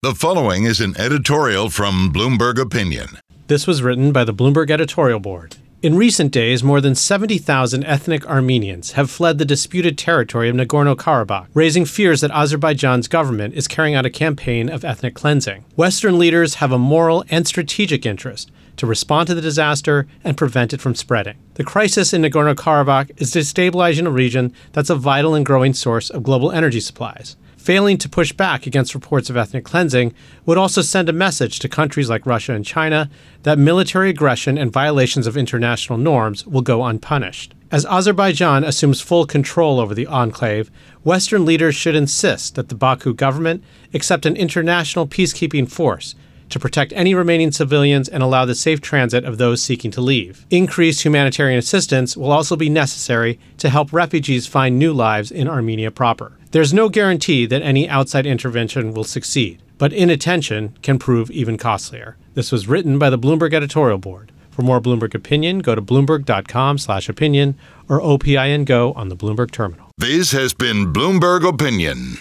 The following is an editorial from Bloomberg Opinion. This was written by the Bloomberg editorial board. In recent days, more than 70,000 ethnic Armenians have fled the disputed territory of Nagorno Karabakh, raising fears that Azerbaijan's government is carrying out a campaign of ethnic cleansing. Western leaders have a moral and strategic interest to respond to the disaster and prevent it from spreading. The crisis in Nagorno Karabakh is destabilizing a region that's a vital and growing source of global energy supplies. Failing to push back against reports of ethnic cleansing would also send a message to countries like Russia and China that military aggression and violations of international norms will go unpunished. As Azerbaijan assumes full control over the enclave, Western leaders should insist that the Baku government accept an international peacekeeping force to protect any remaining civilians and allow the safe transit of those seeking to leave. Increased humanitarian assistance will also be necessary to help refugees find new lives in Armenia proper. There's no guarantee that any outside intervention will succeed, but inattention can prove even costlier. This was written by the Bloomberg editorial board. For more Bloomberg opinion, go to bloomberg.com/opinion or OPIN Go on the Bloomberg terminal. This has been Bloomberg Opinion.